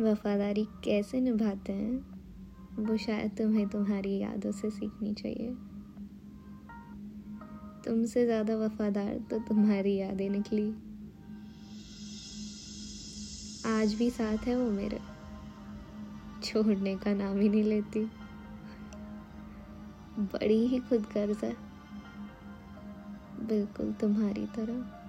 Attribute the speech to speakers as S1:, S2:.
S1: वफादारी कैसे निभाते हैं? वो शायद तुम्हें तुम्हारी यादों से सीखनी चाहिए। तुमसे ज़्यादा वफादार तो तुम्हारी यादें निकली। आज भी साथ है वो मेरे। छोड़ने का नाम ही नहीं लेती। बड़ी ही खुद गर्ज है। बिल्कुल तुम्हारी तरह।